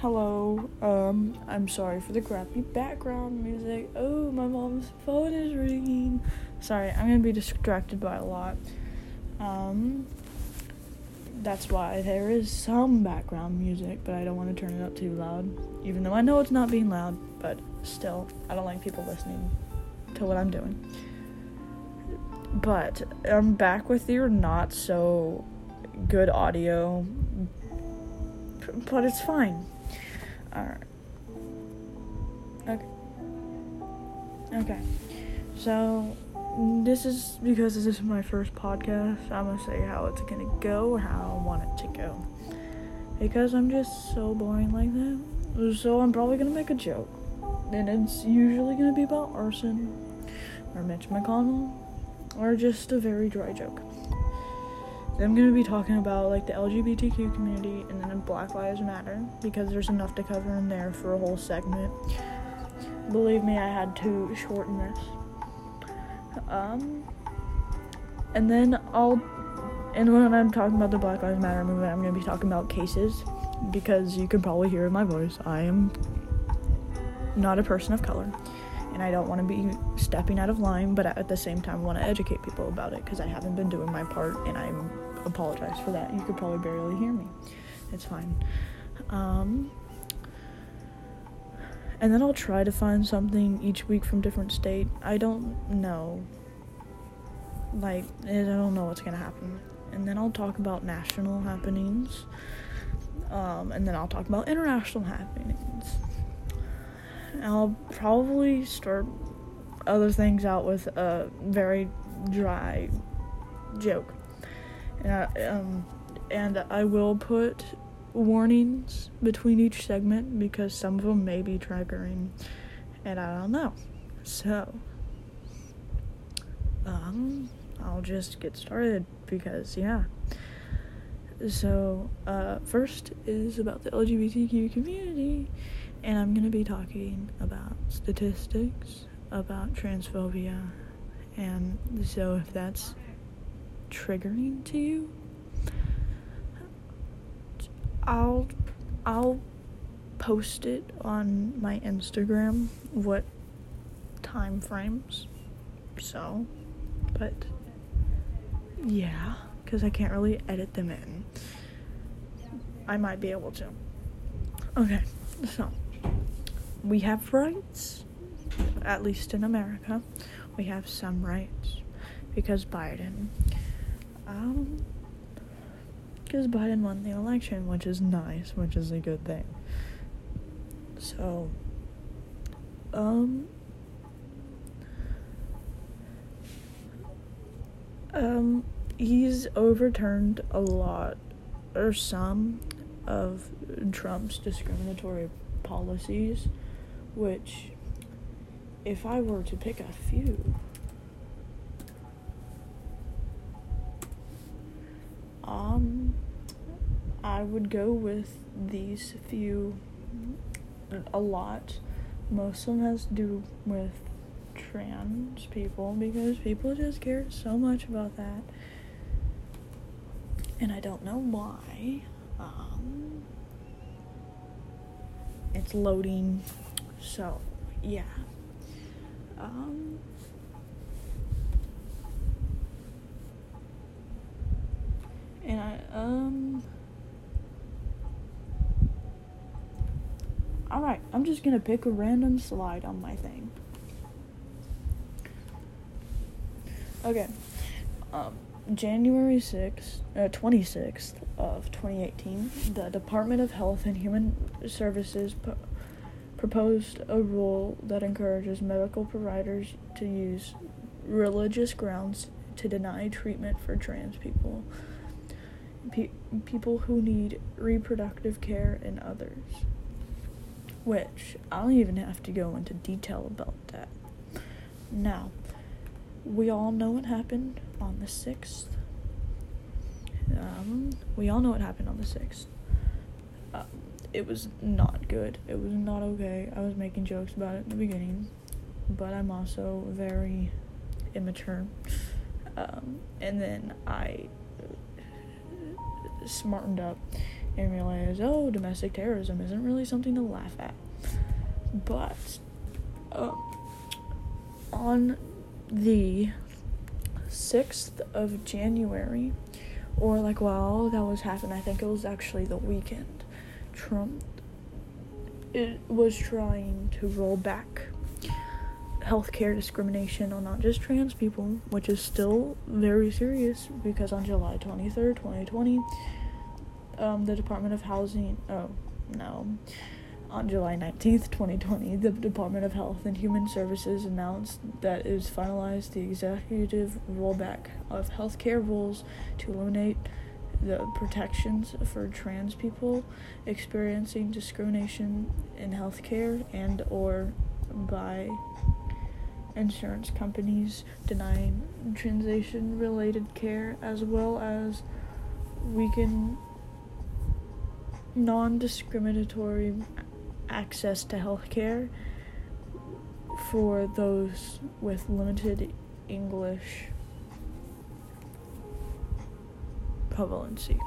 hello. Um, I'm sorry for the crappy background music. Oh, my mom's phone is ringing. Sorry, I'm gonna be distracted by a lot. Um, that's why there is some background music, but I don't want to turn it up too loud. Even though I know it's not being loud, but still, I don't like people listening to what I'm doing. But I'm back with your not so good audio, but it's fine. Alright. Okay. Okay. So, this is because this is my first podcast. I'm gonna say how it's gonna go or how I want it to go. Because I'm just so boring like that. So, I'm probably gonna make a joke. And it's usually gonna be about arson or Mitch McConnell or just a very dry joke. I'm gonna be talking about like the LGBTQ community and then Black Lives Matter because there's enough to cover in there for a whole segment. Believe me, I had to shorten this. Um, and then I'll, and when I'm talking about the Black Lives Matter movement, I'm gonna be talking about cases because you can probably hear in my voice I am not a person of color and I don't want to be stepping out of line, but at the same time, want to educate people about it because I haven't been doing my part, and I apologize for that. You could probably barely hear me. It's fine. Um, and then I'll try to find something each week from different state. I don't know. Like, I don't know what's gonna happen. And then I'll talk about national happenings. Um, and then I'll talk about international happenings. I'll probably start other things out with a very dry joke. I, um, and I will put warnings between each segment because some of them may be triggering, and I don't know. So, um, I'll just get started because, yeah. So, uh, first is about the LGBTQ community and I'm to be talking about statistics, about transphobia, and so if that's triggering to you, I'll I'll post it on my Instagram what time frames. So, but yeah, cuz I can't really edit them in. I might be able to. Okay. So, we have rights, at least in America. We have some rights because Biden, um, because Biden won the election, which is nice, which is a good thing. So, um, um, he's overturned a lot or some of Trump's discriminatory policies which, if I were to pick a few, um, I would go with these few a lot. Most of them has to do with trans people because people just care so much about that. And I don't know why. Um, it's loading so, yeah. Um, and I, um, alright, I'm just gonna pick a random slide on my thing. Okay. Um, January 6th, uh, 26th of 2018, the Department of Health and Human Services proposed a rule that encourages medical providers to use religious grounds to deny treatment for trans people, pe- people who need reproductive care, and others. Which I don't even have to go into detail about that. Now, we all know what happened on the 6th. Um, we all know what happened on the 6th it was not good. It was not okay. I was making jokes about it in the beginning, but I'm also very immature. Um, and then I smartened up and realize, oh, domestic terrorism isn't really something to laugh at. But uh, on the 6th of January, or like while that was happening, I think it was actually the weekend, Trump it was trying to roll back healthcare discrimination on not just trans people, which is still very serious because on July 23rd, 2020, um, the Department of Housing, oh, no, on July 19th, 2020, the Department of Health and Human Services announced that it has finalized the executive rollback of healthcare rules to eliminate the protections for trans people experiencing discrimination in healthcare and or by insurance companies denying transition related care as well as weaken non-discriminatory access to healthcare for those with limited English prevalency.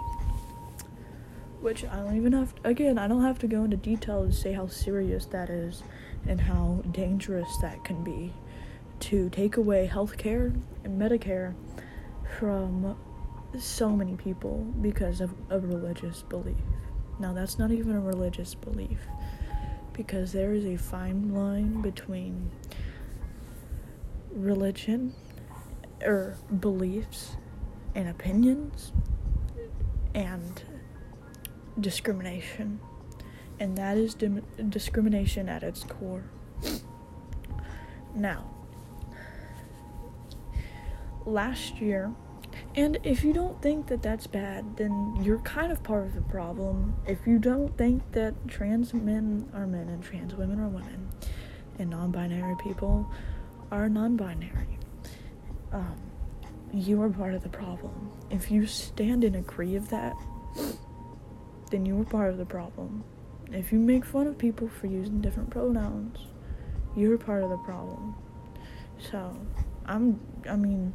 Which I don't even have, to, again, I don't have to go into detail to say how serious that is and how dangerous that can be to take away health care and Medicare from so many people because of a religious belief. Now, that's not even a religious belief because there is a fine line between religion or beliefs and opinions and discrimination. And that is dim- discrimination at its core. Now, last year, and if you don't think that that's bad, then you're kind of part of the problem. If you don't think that trans men are men and trans women are women, and non binary people are non binary, um, you are part of the problem. If you stand and agree of that, then you are part of the problem. If you make fun of people for using different pronouns, you're part of the problem. So, I'm, I mean,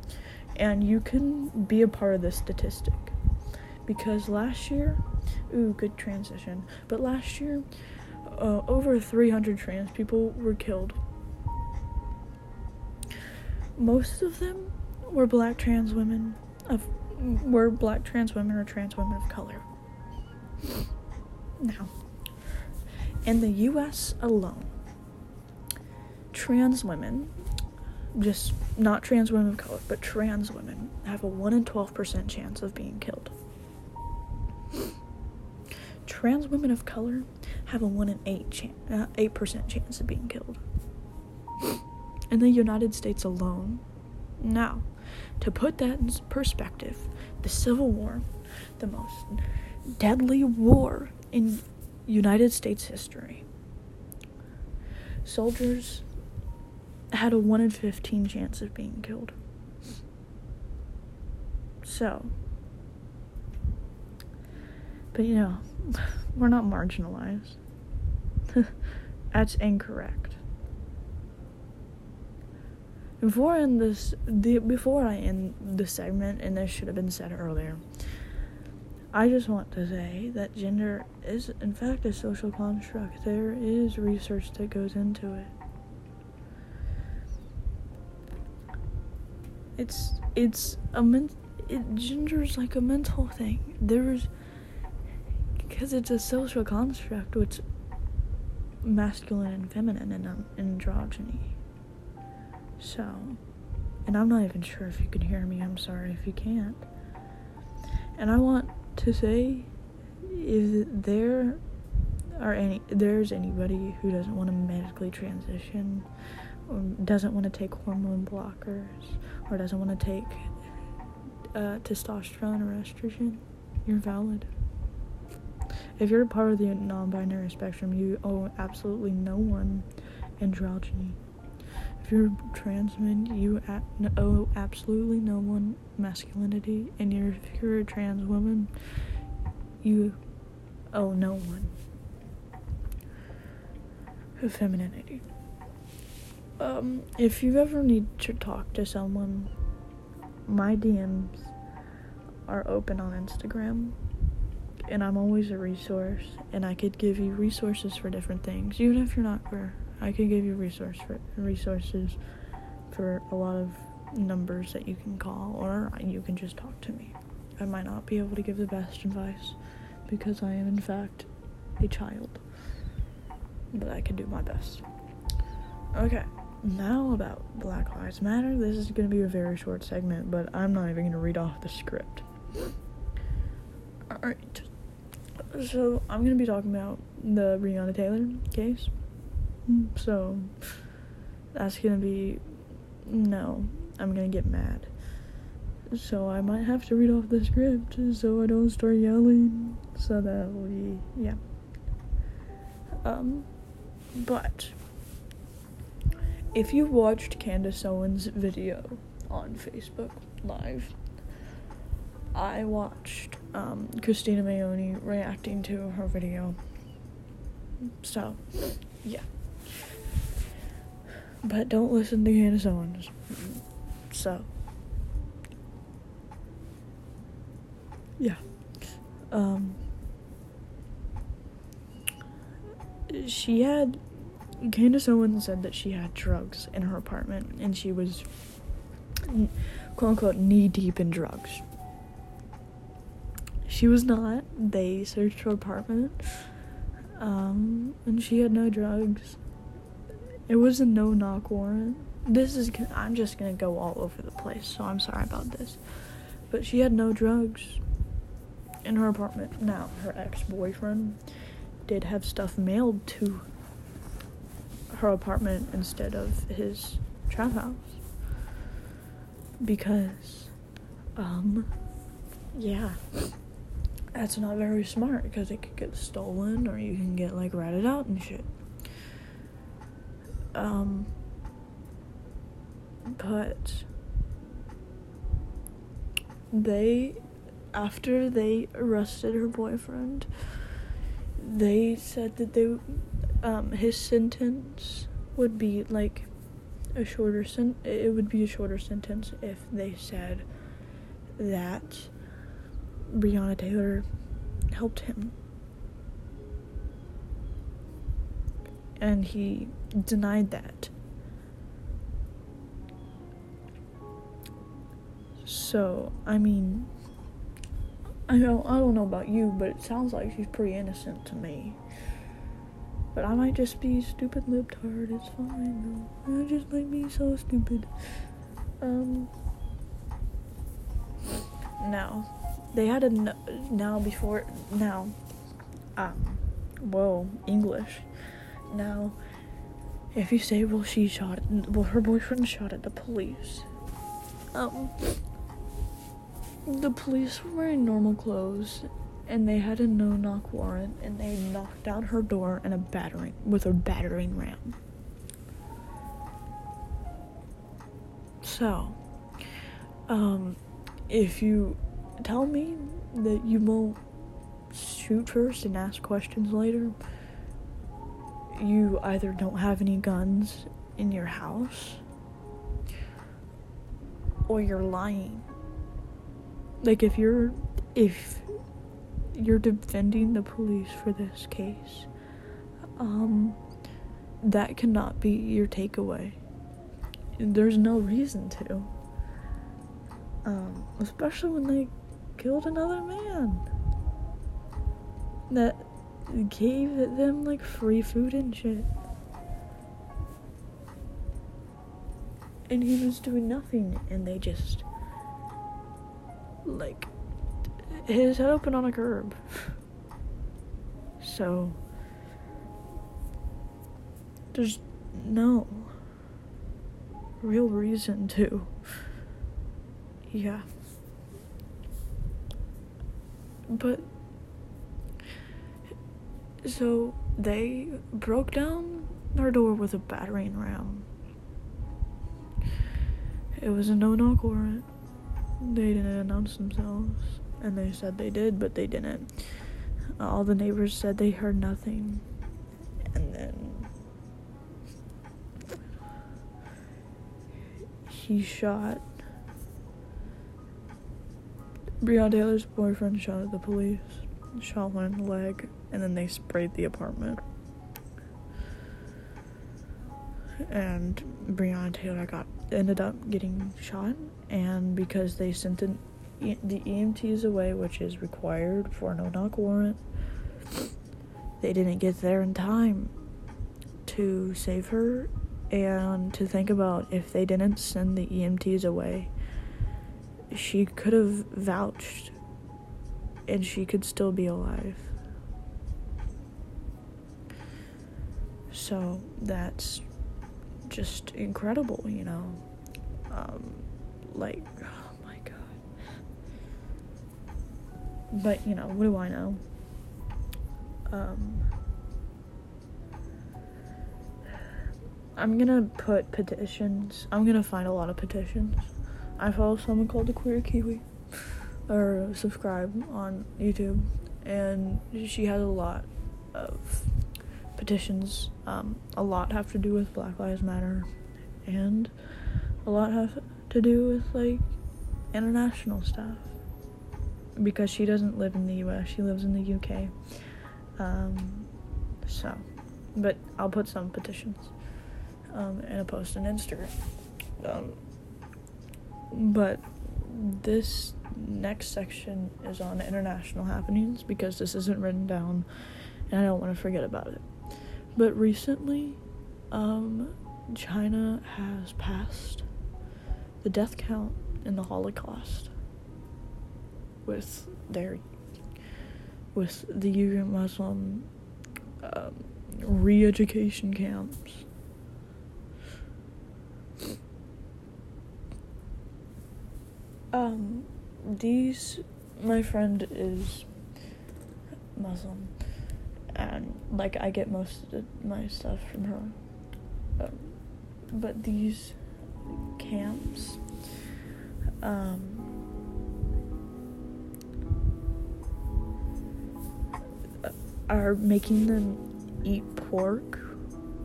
and you can be a part of this statistic. Because last year, ooh, good transition, but last year, uh, over 300 trans people were killed. Most of them were black trans women of were black trans women or trans women of color. Now, in the US alone, trans women just not trans women of color, but trans women have a 1 in 12% chance of being killed. Trans women of color have a 1 in 8 chan- uh, 8% chance of being killed. In the United States alone. Now, to put that in perspective, the Civil War, the most deadly war in United States history. Soldiers had a 1 in 15 chance of being killed. So, but you know, we're not marginalized. That's incorrect. Before I end this, the before I end the segment, and this should have been said earlier, I just want to say that gender is, in fact, a social construct. There is research that goes into it. It's it's a men it gender's like a mental thing. There's because it's a social construct which masculine and feminine and um, androgyny. So, and I'm not even sure if you can hear me. I'm sorry if you can't. And I want to say if there are any there's anybody who doesn't want to medically transition doesn't want to take hormone blockers or doesn't want to take uh, testosterone or estrogen, you're valid. If you're part of the non binary spectrum, you owe absolutely no one androgyny. If you're a trans man, you owe absolutely no one masculinity. And if you're a trans woman, you owe no one femininity um, if you ever need to talk to someone, my DMs are open on Instagram. and I'm always a resource, and I could give you resources for different things, even if you're not queer. I could give you resource for resources for a lot of numbers that you can call, or you can just talk to me. I might not be able to give the best advice because I am, in fact, a child, but I can do my best. Okay, now about Black Lives Matter. This is going to be a very short segment, but I'm not even going to read off the script. Alright, so I'm going to be talking about the Breonna Taylor case. So, that's going to be. No, I'm going to get mad. So I might have to read off the script so I don't start yelling. So that we, yeah. Um, but if you watched Candace Owens' video on Facebook Live, I watched um, Christina Mayoni reacting to her video. So, yeah. But don't listen to Candace Owens. So, yeah. Um, she had Candace Owens said that she had drugs in her apartment and she was quote unquote knee deep in drugs. She was not. They searched her apartment um, and she had no drugs. It was a no knock warrant. This is, I'm just gonna go all over the place, so I'm sorry about this. But she had no drugs in her apartment. Now, her ex boyfriend did have stuff mailed to her apartment instead of his trap house. Because, um, yeah, that's not very smart because it could get stolen or you can get like ratted out and shit. Um, but they, after they arrested her boyfriend, they said that they um, his sentence would be like a shorter sen- it would be a shorter sentence if they said that Breonna Taylor helped him. And he denied that. So, I mean, I don't, I don't know about you, but it sounds like she's pretty innocent to me. But I might just be stupid libtard. It's fine though. I just might be so stupid. Um. Now, they had a no, now before now. Um. Whoa, English. Now, if you say, well, she shot, well, her boyfriend shot at the police. Um. The police were wearing normal clothes and they had a no knock warrant and they knocked down her door and a battering with a battering ram. So, um, if you tell me that you won't shoot first and ask questions later, you either don't have any guns in your house or you're lying. Like if you're if you're defending the police for this case. Um, that cannot be your takeaway. There's no reason to. Um, especially when they killed another man that gave them like free food and shit. And he was doing nothing, and they just like his head open on a curb. So there's no real reason to. Yeah. But so they broke down our door with a battering ram. It was a no knock warrant. They didn't announce themselves and they said they did, but they didn't. All the neighbors said they heard nothing, and then he shot. Breonna Taylor's boyfriend shot at the police. shot one in the leg, and then they sprayed the apartment. And Breonna Taylor got ended up getting shot, and because they sent the, EMTs away, which is required for a no knock warrant, they didn't get there in time to save her. And to think about if they didn't send the EMTs away, she could have vouched and she could still be alive. So that's just incredible, you know. Um, like, oh my god. But, you know, what do I know? Um, I'm gonna put petitions. I'm gonna find a lot of petitions. I follow someone called the Queer Kiwi, or subscribe on YouTube, and she has a lot of petitions. Um, a lot have to do with Black Lives Matter, and a lot have to do with like international stuff. Because she doesn't live in the U.S., she lives in the UK. Um, so, but I'll put some petitions um, and a post on Instagram. Um, but this next section is on international happenings because this isn't written down and I don't want to forget about it. But recently, um, China has passed the death count in the Holocaust with their with the Uyghur Muslim um, re-education camps. Um, these, my friend is Muslim, and like I get most of my stuff from her. Um, but these camps, um, are making them eat pork,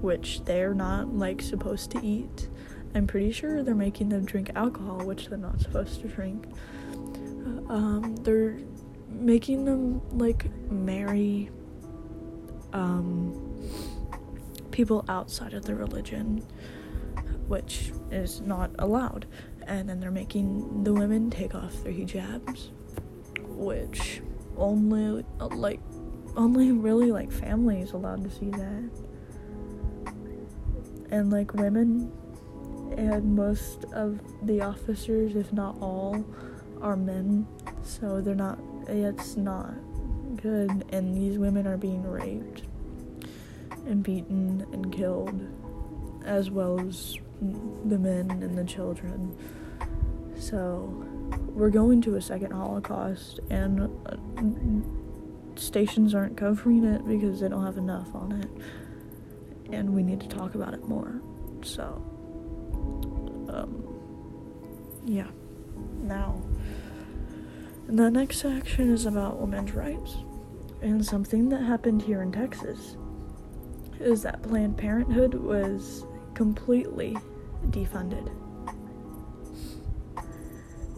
which they're not like supposed to eat. I'm pretty sure they're making them drink alcohol, which they're not supposed to drink. Uh, um, they're making them like marry um, people outside of the religion, which is not allowed. And then they're making the women take off their hijabs, which only like only really like families allowed to see that. And like women and most of the officers, if not all, are men. So they're not, it's not good. And these women are being raped and beaten and killed, as well as the men and the children. So we're going to a second Holocaust, and uh, stations aren't covering it because they don't have enough on it. And we need to talk about it more. So um, yeah. Now, the next section is about women's rights. And something that happened here in Texas is that Planned Parenthood was completely defunded.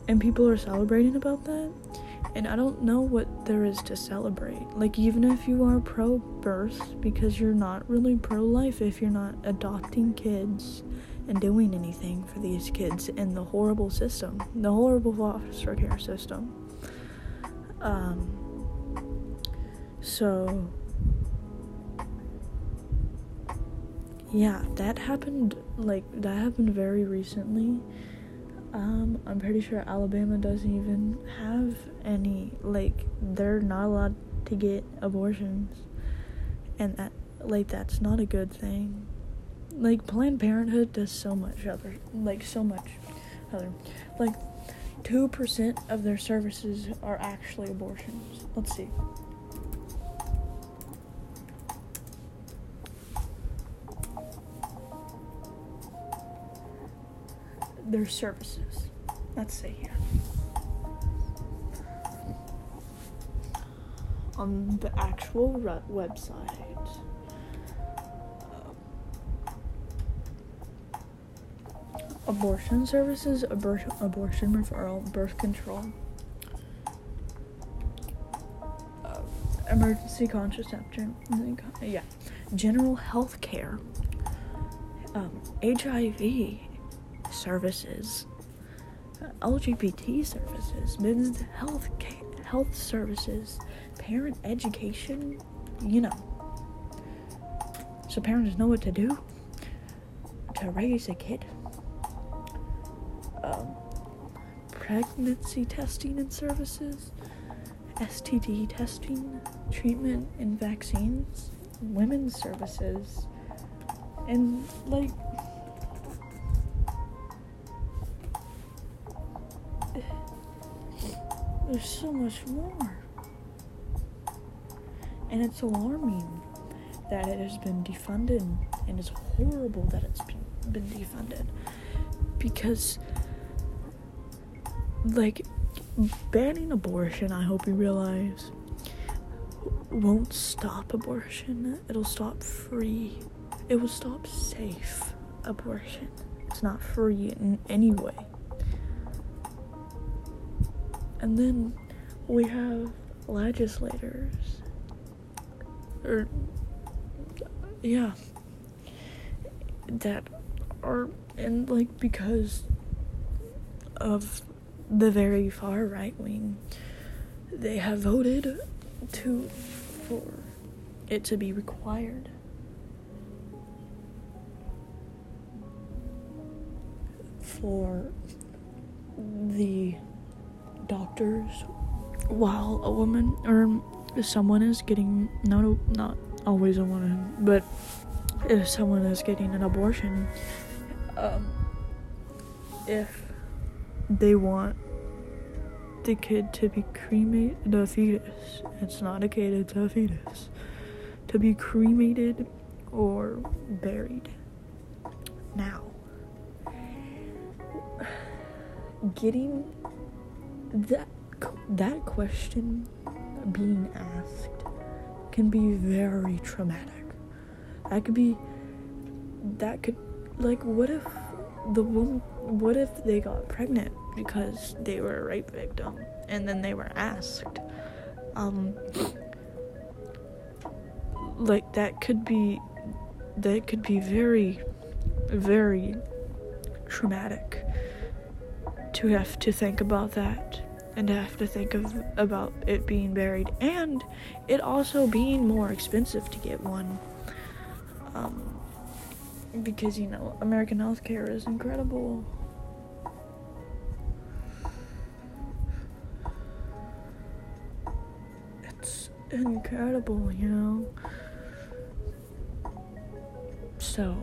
And people are celebrating about that. And I don't know what there is to celebrate. Like, even if you are pro birth, because you're not really pro life if you're not adopting kids and doing anything for these kids in the horrible system, the horrible foster care system. Um, so, yeah, that happened, like, that happened very recently. Um, I'm pretty sure Alabama doesn't even have any, like, they're not allowed to get abortions. And that, like, that's not a good thing like Planned Parenthood does so much other like so much other like two percent of their services are actually abortions. Let's see. Their services. Let's see here. On the actual website. abortion services, abortion, abortion referral, birth control. Uh, emergency contraception, yeah, general health care, um, HIV services, LGBT services, men's health health services, parent education, you know. So parents know what to do to raise a kid. Um, pregnancy testing and services, STD testing, treatment and vaccines, women's services, and like there's so much more. And it's alarming that it has been defunded, and it's horrible that it's been defunded. Because like banning abortion i hope you realize won't stop abortion. It'll stop free. It will stop safe abortion. It's not free in any way and then we have legislators or yeah that are and like because of the very far right wing, they have voted to for it to be required. For the doctors, while a woman or someone is getting not not always a woman, but if someone is getting an abortion, um, if they want the kid to be cremated, the fetus, it's not a kid, it's a fetus, to be cremated or buried. Now, getting that that question being asked can be very traumatic. That could be that could like what if the woman what if they got pregnant because they were a rape victim and then they were asked um like that could be that could be very very traumatic to have to think about that and to have to think of about it being buried and it also being more expensive to get one um because you know American healthcare is incredible. It's incredible, you know. So,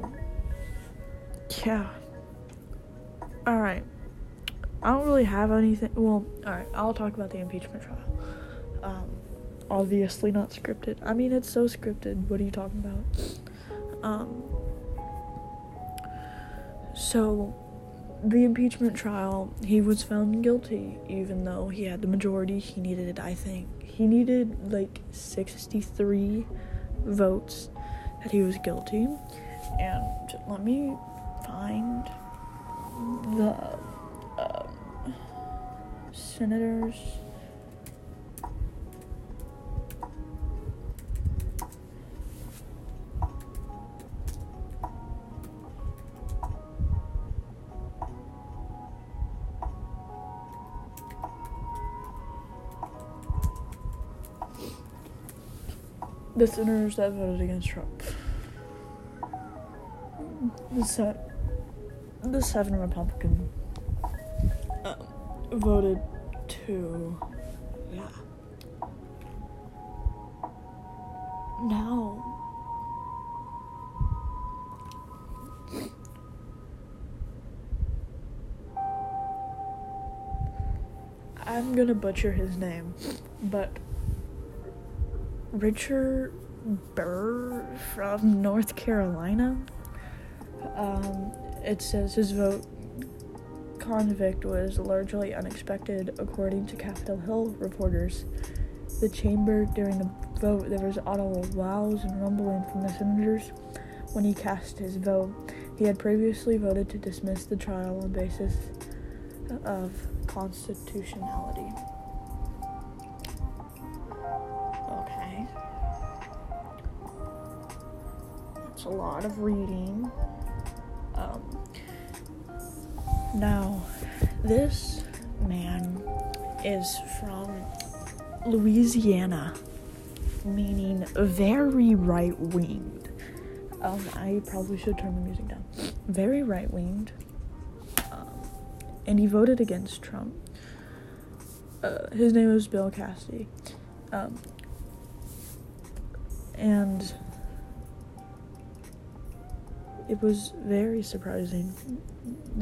yeah. All right. I don't really have anything. Well, all right. I'll talk about the impeachment trial. Um, obviously not scripted. I mean, it's so scripted. What are you talking about? Um, so, the impeachment trial, he was found guilty, even though he had the majority. He needed, I think, he needed like 63 votes that he was guilty. And let me find the senators. the senators that voted against Trump. The, se- the seven Republican uh, voted to, yeah. Now, I'm gonna butcher his name, but Richard Burr from North Carolina. Um, it says his vote convict was largely unexpected, according to Capitol Hill reporters. The chamber during the vote, there was audible wows and rumbling from the senators when he cast his vote. He had previously voted to dismiss the trial on basis of constitutionality. Okay. That's a lot of reading now, this man is from Louisiana, meaning very right winged. Um, I probably should turn the music down. Very right winged. Um, and he voted against Trump. Uh, his name was Bill Cassidy. Um, and it was very surprising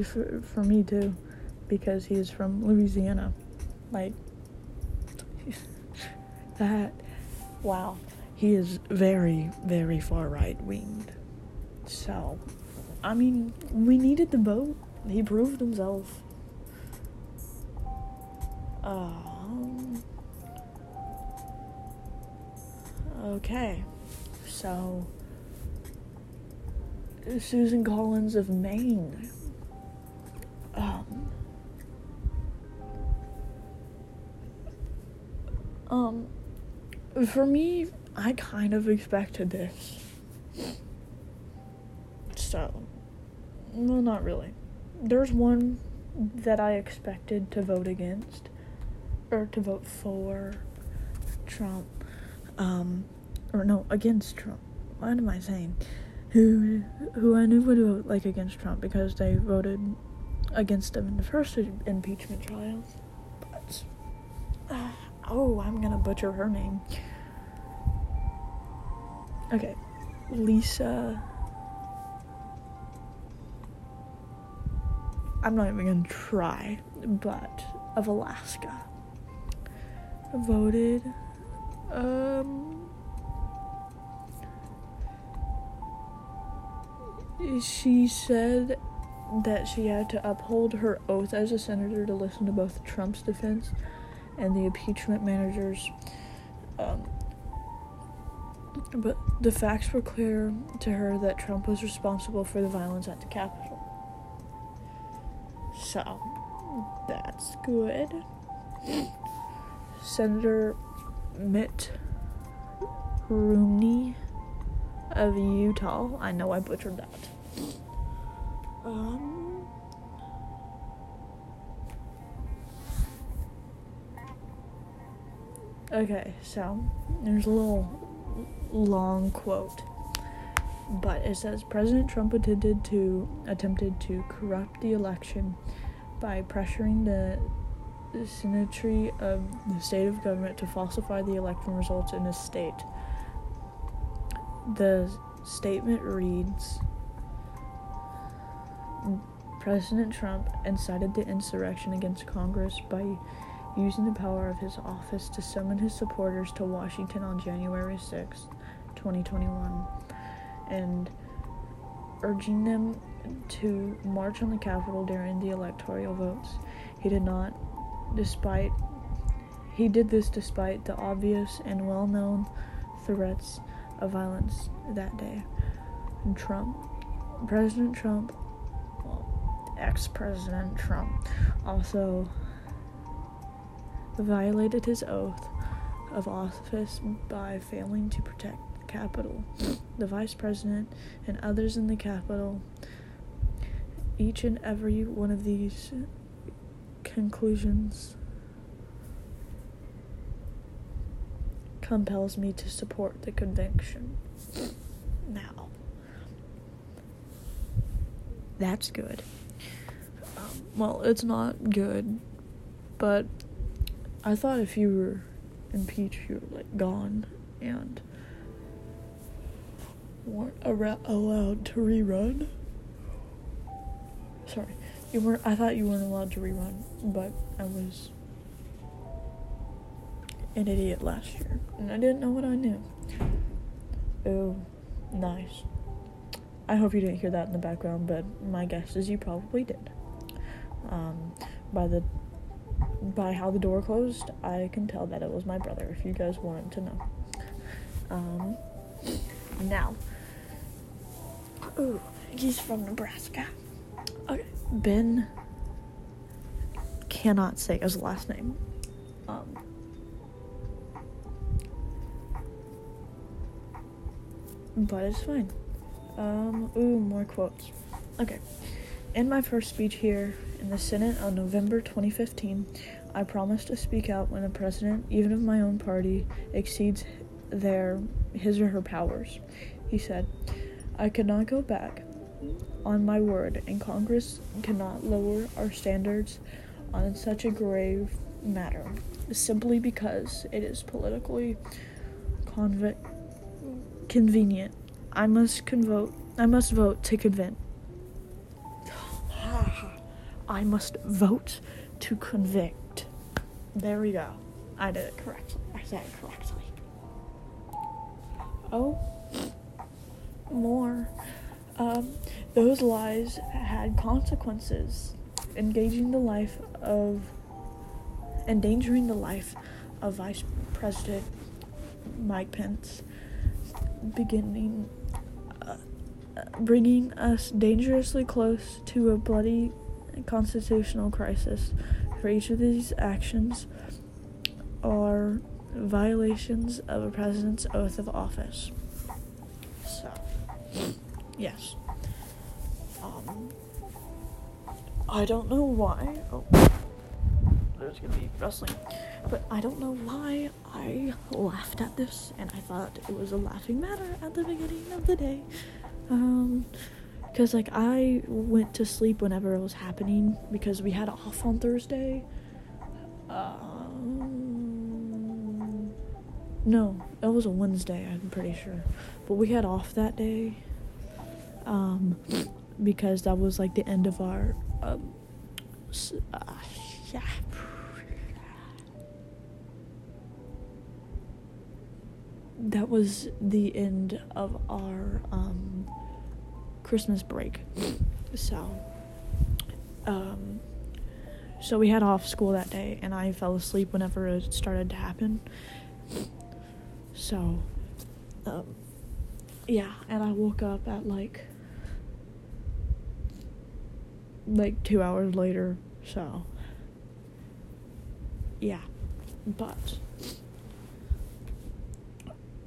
for, for me too because he is from Louisiana. Like, that, wow, he is very, very far right winged. So, I mean, we needed the vote. He proved himself. Um, okay, so Susan Collins of Maine. Um, um, for me, I kind of expected this. So, well, not really. There's one that I expected to vote against, or to vote for Trump, um, or no, against Trump. What am I saying? Who who I knew would vote like against Trump because they voted against him in the first impeachment trial. But uh, oh, I'm gonna butcher her name. Okay, Lisa. I'm not even gonna try, but of Alaska voted um she said that she had to uphold her oath as a senator to listen to both Trump's defense and the impeachment managers. Um, but the facts were clear to her that Trump was responsible for the violence at the Capitol. So, that's good. Senator Mitt Romney of Utah. I know I butchered that. Um. Okay, so there's a little long quote, but it says President Trump attempted to attempted to corrupt the election by pressuring the Secretary of the state of government to falsify the election results in his state. The statement reads President Trump incited the insurrection against Congress by using the power of his office to summon his supporters to Washington on January 6, 2021, and urging them to march on the Capitol during the electoral votes. He did not, despite he did this despite the obvious and well-known threats of violence that day. And Trump, President Trump, well, ex President Trump, also violated his oath of office by failing to protect the Capitol. The Vice President and others in the Capitol, each and every one of these conclusions compels me to support the conviction. Now, that's good. Um, well, it's not good, but I thought if you were impeached, you were like gone and weren't allowed to rerun. Sorry, you weren't. I thought you weren't allowed to rerun, but I was an idiot last year, and I didn't know what I knew. Oh, nice. I hope you didn't hear that in the background, but my guess is you probably did. Um, by the by how the door closed, I can tell that it was my brother. If you guys wanted to know. Um, now, ooh, he's from Nebraska. Okay, Ben cannot say his last name. Um, but it's fine. Um, ooh, more quotes. Okay. In my first speech here in the Senate on November 2015, I promised to speak out when a president, even of my own party, exceeds their his or her powers. He said, I could not go back on my word, and Congress cannot lower our standards on such a grave matter simply because it is politically conv- convenient. I must convote. I must vote to convince. I must vote to convict. There we go. I did it correctly. I said it correctly. Oh, more. Um, those lies had consequences, engaging the life of, endangering the life of Vice President Mike Pence, beginning, uh, bringing us dangerously close to a bloody constitutional crisis. For each of these actions are violations of a president's oath of office. So, yes. Um, I don't know why. Oh, there's gonna be wrestling, but I don't know why I laughed at this, and I thought it was a laughing matter at the beginning of the day. Um, because like I went to sleep whenever it was happening because we had off on Thursday. Um, no, it was a Wednesday. I'm pretty sure, but we had off that day. Um, because that was like the end of our um, uh, yeah. That was the end of our um, Christmas break. So, um, so we had off school that day, and I fell asleep whenever it started to happen. So, um, yeah, and I woke up at like like two hours later. So, yeah, but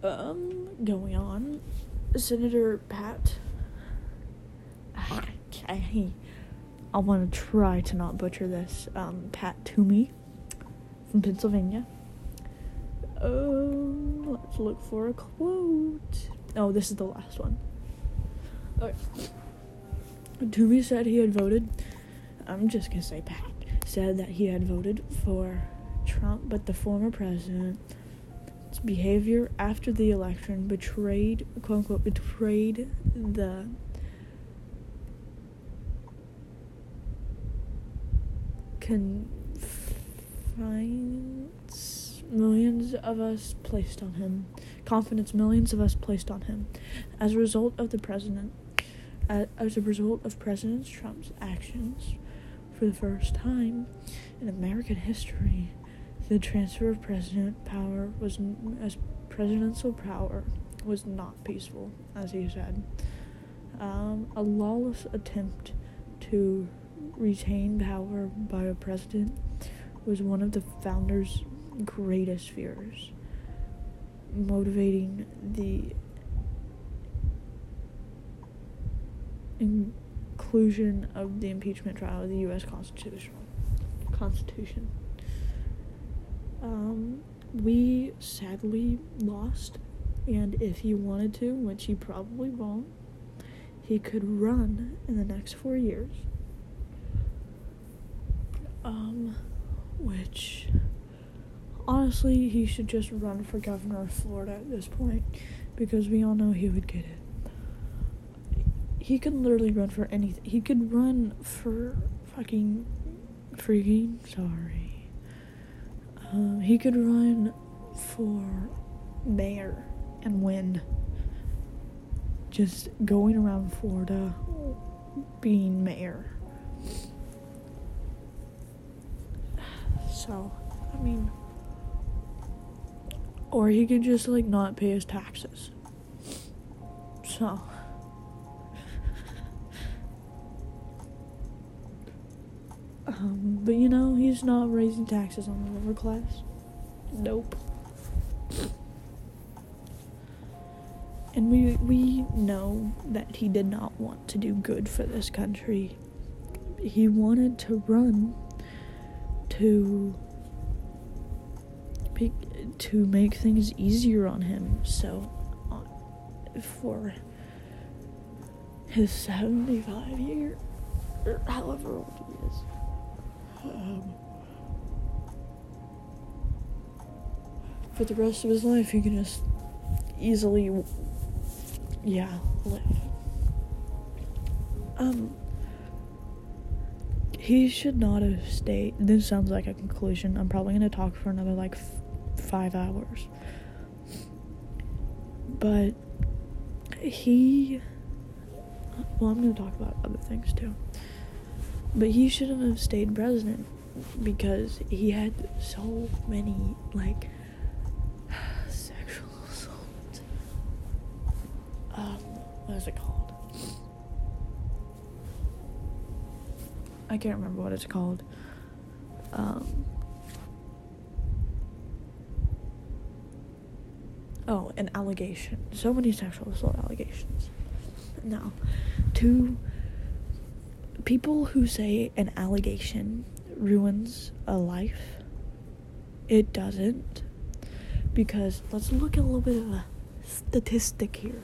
um, going on, Senator Pat. I, I want to try to not butcher this. Um, Pat Toomey from Pennsylvania. Um, let's look for a quote. Oh, this is the last one. Okay. Toomey said he had voted. I'm just gonna say Pat said that he had voted for Trump, but the former president's behavior after the election betrayed, quote unquote, betrayed the confidence millions of us placed on him. Confidence millions of us placed on him. As a result of the president, as a result of President Trump's actions, for the first time in American history, the transfer of president power was as presidential power was not peaceful, as he said. Um, a lawless attempt to retain power by a president was one of the founders' greatest fears, motivating the inclusion of the impeachment trial of the U.S. Constitution. Constitution. Um, we sadly lost, and if he wanted to, which he probably won't, he could run in the next four years. Um, which honestly, he should just run for governor of Florida at this point because we all know he would get it. He could literally run for anything. He could run for fucking freaking sorry. Um, he could run for mayor and win. Just going around Florida being mayor. So, I mean, or he could just like not pay his taxes. So, um, but you know, he's not raising taxes on the lower class. Nope. And we we know that he did not want to do good for this country. He wanted to run to to make things easier on him. So uh, for his 75 year or however old. Um, for the rest of his life, he can just easily, yeah, live. Um, he should not have stayed. This sounds like a conclusion. I'm probably to talk for another like f- five hours. But he. Well, I'm to talk about other things too. But he shouldn't have stayed president because he had so many, like, sexual assault. Um, what is it called? I can't remember what it's called. Um, oh, an allegation. So many sexual assault allegations. Now, to people who say an allegation ruins a life, it doesn't. Because let's look at a little bit of a statistic here.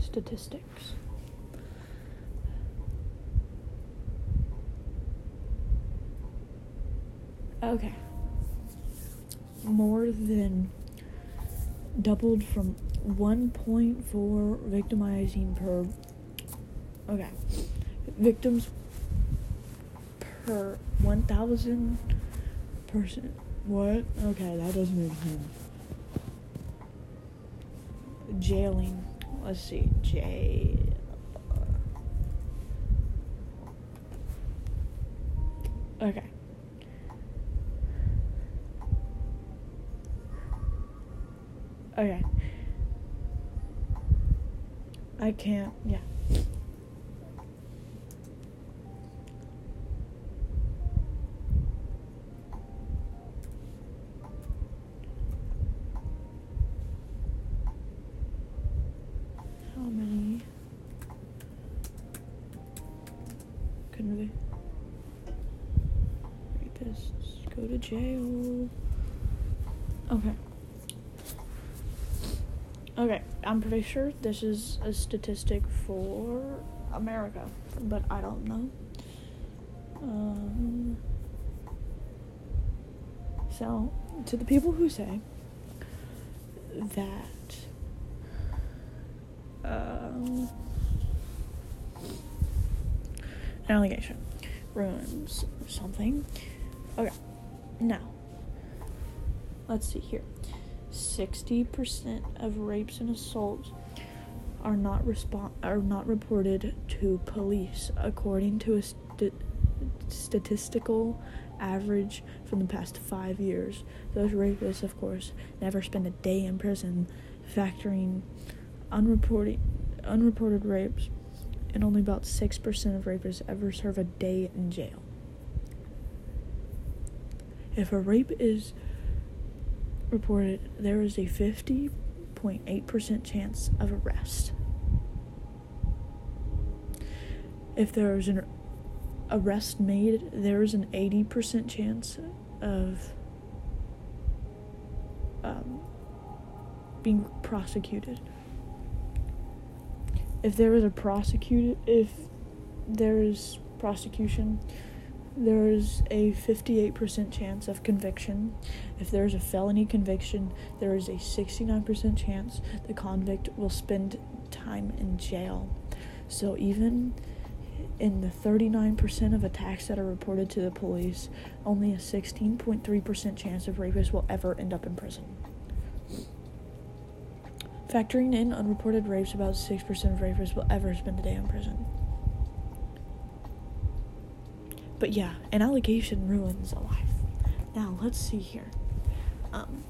Statistics. Okay more than doubled from 1.4 victimizing per okay victims per 1000 person what? Okay that doesn't make sense. Jailing. Let's see. Jail. Okay Okay. I can't, yeah. How many? Couldn't. Go to jail. Okay. Okay, I'm pretty sure this is a statistic for America, but I don't know. Um, so, to the people who say that um, an allegation ruins something. Okay, now let's see here. 60% of rapes and assaults are not are not reported to police according to a st- statistical average from the past 5 years. Those rapists of course never spend a day in prison factoring unreported unreported rapes and only about 6% of rapists ever serve a day in jail. If a rape is reported there is a 50.8% chance of arrest. If there is an arrest made, there is an 80% chance of um, being prosecuted. If there is a prosecuted, if there is prosecution, there is a 58% chance of conviction. If there is a felony conviction, there is a 69% chance the convict will spend time in jail. So even in the 39% of attacks that are reported to the police, only a 16.3% chance of rapists will ever end up in prison. Factoring in unreported rapes, about 6% of rapists will ever spend a day in prison. But yeah, an allegation ruins a life. Now, let's see here. Um,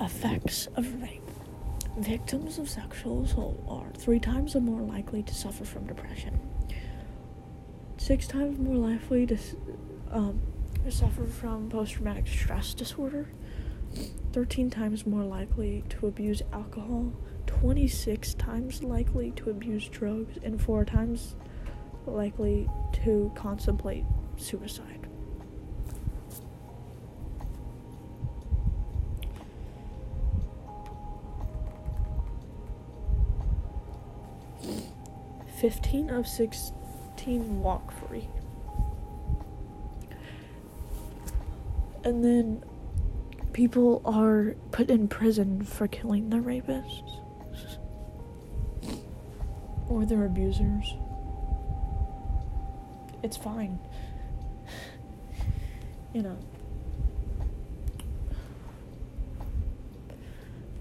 effects of rape. Victims of sexual assault are three times more likely to suffer from depression, six times more likely to um, suffer from post traumatic stress disorder, 13 times more likely to abuse alcohol, 26 times likely to abuse drugs, and 4 times likely to contemplate suicide. Fifteen of sixteen walk free. And then people are put in prison for killing their rapists or their abusers. It's fine. you know.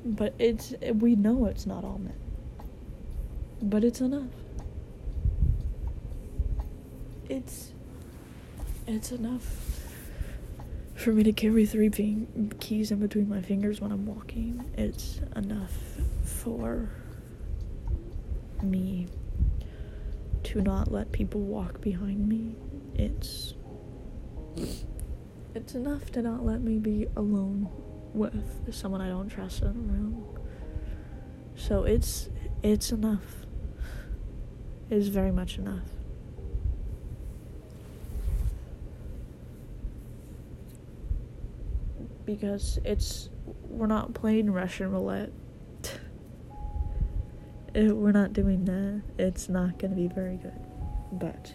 But it's we know it's not all men. But it's enough. It's it's enough for me to carry three ping- keys in between my fingers when I'm walking, it's enough for me to not let people walk behind me. It's it's enough to not let me be alone with someone I don't trust in a room. So it's it's enough. It's very much enough. because it's we're not playing Russian roulette. It, we're not doing that. It's not gonna be very good. But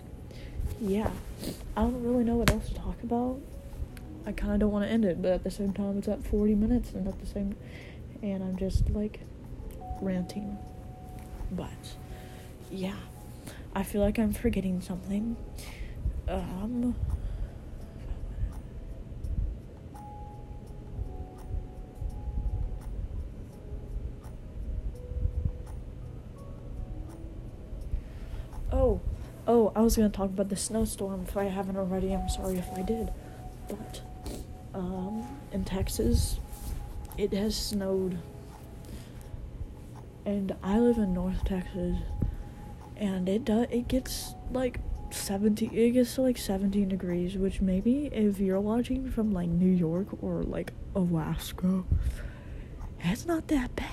yeah, I don't really know what else to talk about. I kind of don't want to end it, but at the same time, it's at 40 minutes, and at the same, and I'm just like ranting. But yeah, I feel like I'm forgetting something. Um. Oh, I was gonna talk about the snowstorm if I haven't already. I'm sorry if I did. But, um, in Texas, it has snowed. And I live in North Texas, and it does, it gets like 70, it gets to like 17 degrees, which maybe if you're watching from like New York or like Alaska, it's not that bad.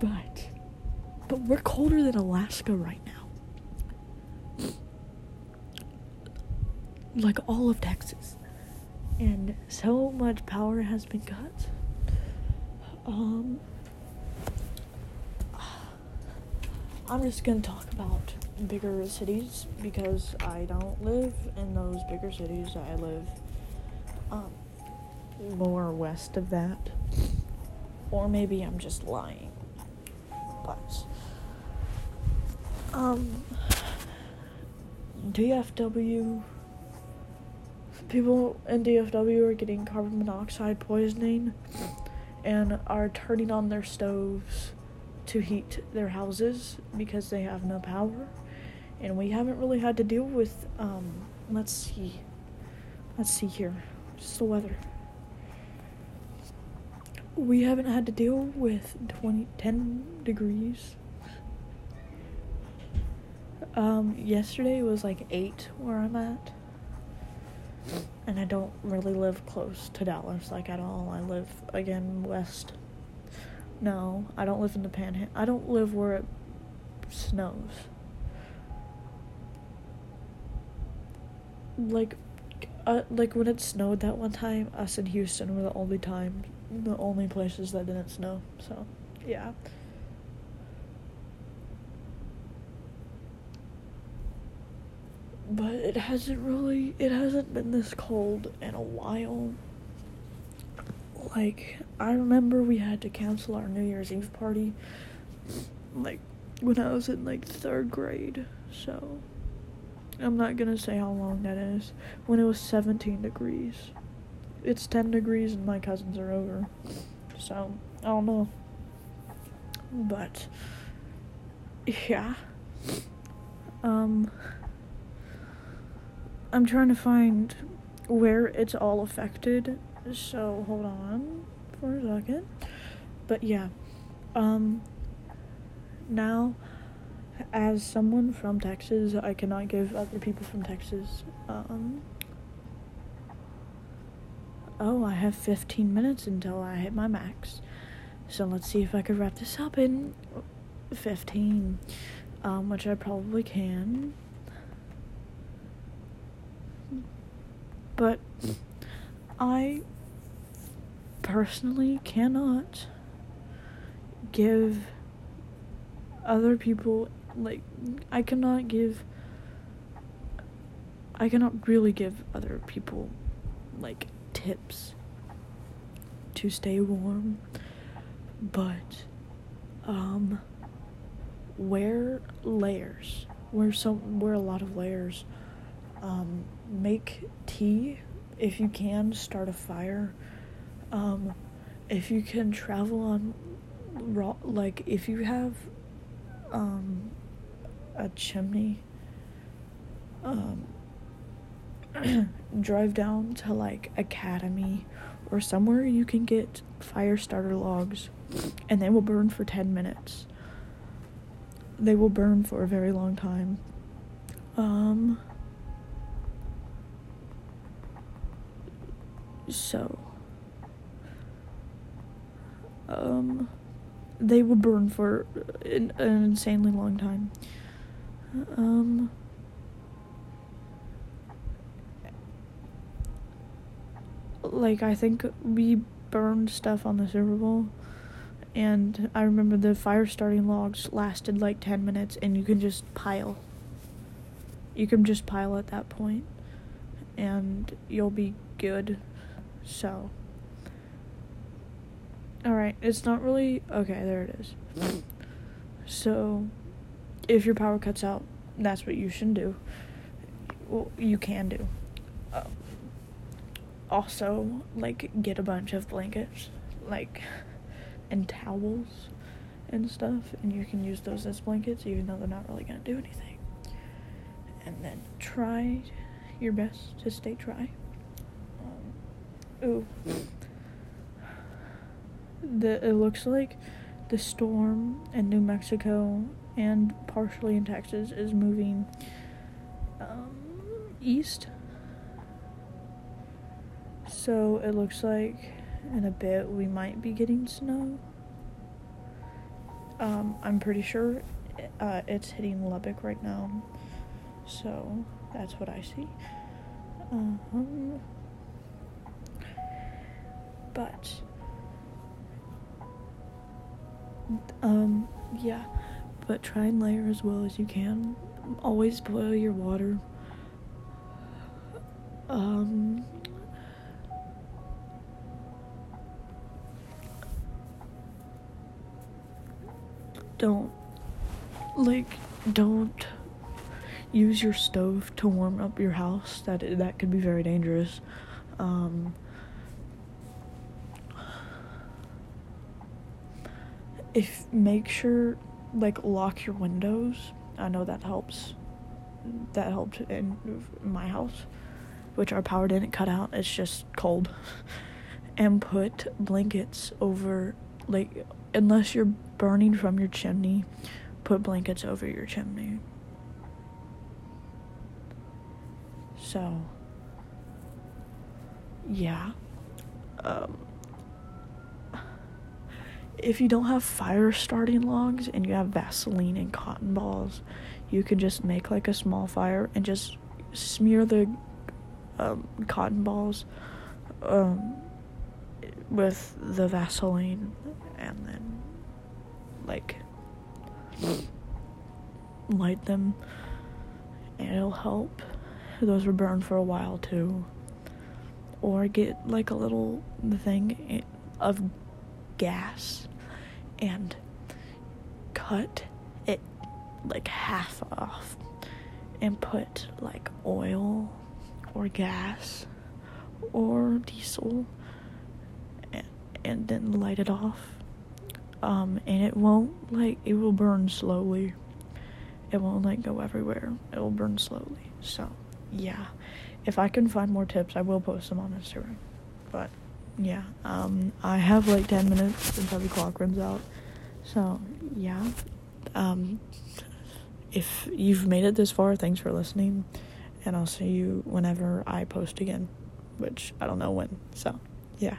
But but we're colder than Alaska right now. Like all of Texas. And so much power has been cut. Um I'm just gonna talk about bigger cities because I don't live in those bigger cities. I live um, more west of that. Or maybe I'm just lying. But um, DFW. People in DFW are getting carbon monoxide poisoning and are turning on their stoves to heat their houses because they have no power. And we haven't really had to deal with, um, let's see. Let's see here. Just the weather. We haven't had to deal with 20, 10 degrees um, yesterday was like 8 where I'm at. And I don't really live close to Dallas, like at all. I live, again, west. No, I don't live in the panhandle. I don't live where it snows. Like, uh, like when it snowed that one time, us in Houston were the only time, the only places that didn't snow. So, yeah. But it hasn't really it hasn't been this cold in a while. Like i remember we had to cancel our new year's eve party like when i was in like third grade so i'm not gonna say how long that is. When it was 17 degrees. It's 10 degrees and my cousins are over so i don't know. But yeah. Um I'm trying to find where it's all affected. So hold on for a second. But yeah. Um now as someone from Texas, I cannot give other people from Texas. Um, oh, I have 15 minutes until I hit my max. So let's see if I could wrap this up in 15, um, which I probably can. But I personally cannot give other people like I cannot give I cannot really give other people like tips to stay warm but um wear layers. Wear some wear a lot of layers um make tea if you can start a fire. Um if you can travel on raw like if you have um a chimney um drive down to like academy or somewhere you can get fire starter logs and they will burn for 10 minutes. They will burn for a very long time. Um so um they will burn for an, an insanely long time. Um, like I think we burned stuff on the Super Bowl, and I remember the fire starting logs lasted like ten minutes, and you can just pile. You can just pile at that point, and you'll be good. So. Alright, it's not really. Okay, there it is. So, if your power cuts out, that's what you should do. Well, you can do. Uh, also, like, get a bunch of blankets, like, and towels and stuff, and you can use those as blankets, even though they're not really gonna do anything. And then try your best to stay dry. Ooh the it looks like the storm in New Mexico and partially in Texas is moving um, east. So it looks like in a bit we might be getting snow. Um, I'm pretty sure uh, it's hitting Lubbock right now. So that's what I see. Um, but um, yeah, but try and layer as well as you can. Always boil your water. Um, don't like don't use your stove to warm up your house. That that could be very dangerous. Um, if make sure like lock your windows. I know that helps. That helped in my house, which our power didn't cut out. It's just cold. and put blankets over like unless you're burning from your chimney, put blankets over your chimney. So yeah. Um if you don't have fire starting logs and you have Vaseline and cotton balls, you can just make like a small fire and just smear the um, cotton balls um, with the Vaseline and then like light them and it'll help. Those will burn for a while too. Or get like a little thing of gas and cut it like half off and put like oil or gas or diesel and, and then light it off. Um and it won't like it will burn slowly. It won't like go everywhere. It will burn slowly. So yeah. If i can find more tips i will post them on instagram. But yeah, um, I have like 10 minutes until the clock runs out. So, yeah. Um, if you've made it this far, thanks for listening. And I'll see you whenever I post again, which I don't know when. So, yeah.